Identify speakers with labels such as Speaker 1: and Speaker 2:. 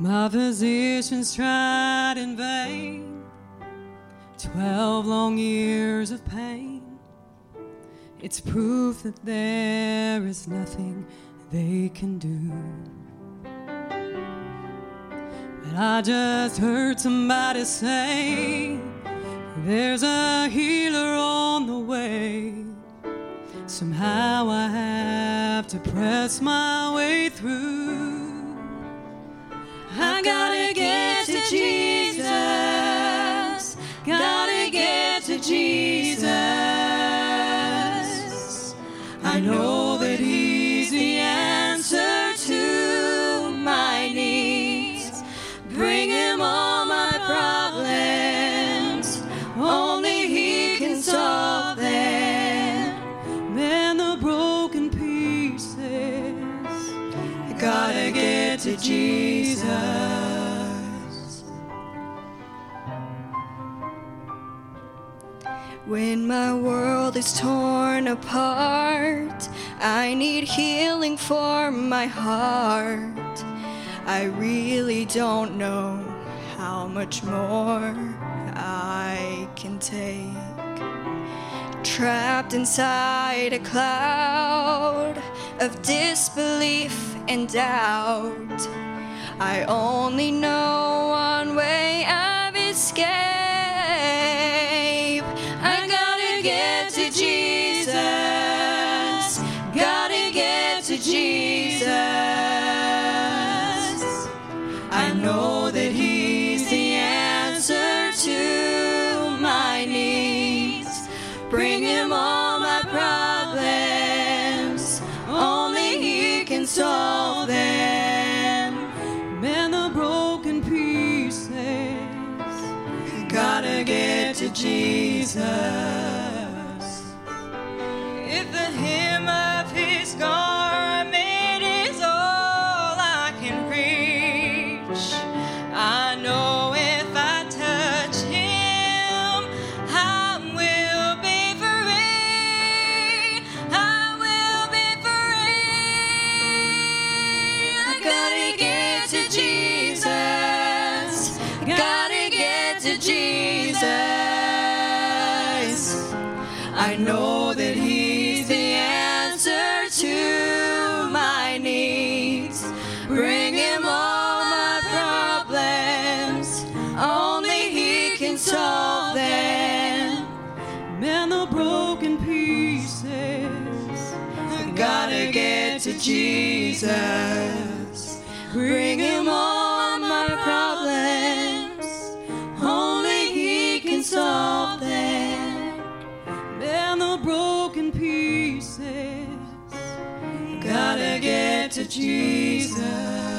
Speaker 1: My physicians tried in vain. Twelve long years of pain. It's proof that there is nothing they can do. But I just heard somebody say there's a healer. Somehow I have to press my way through. I gotta get to Jesus. Gotta get to Jesus. To Jesus.
Speaker 2: When my world is torn apart, I need healing for my heart. I really don't know how much more I can take. Trapped inside a cloud of disbelief and doubt. I only know one way of escape. I gotta get to Jesus. Gotta get to Jesus. I know that He's the answer to my needs. Bring Him all my problems. Only He can solve
Speaker 1: to Jesus. I know that He's the answer to my needs. Bring Him all my problems. Only He can solve them. Man, the broken pieces. Gotta get to Jesus. Bring Him all to Jesus.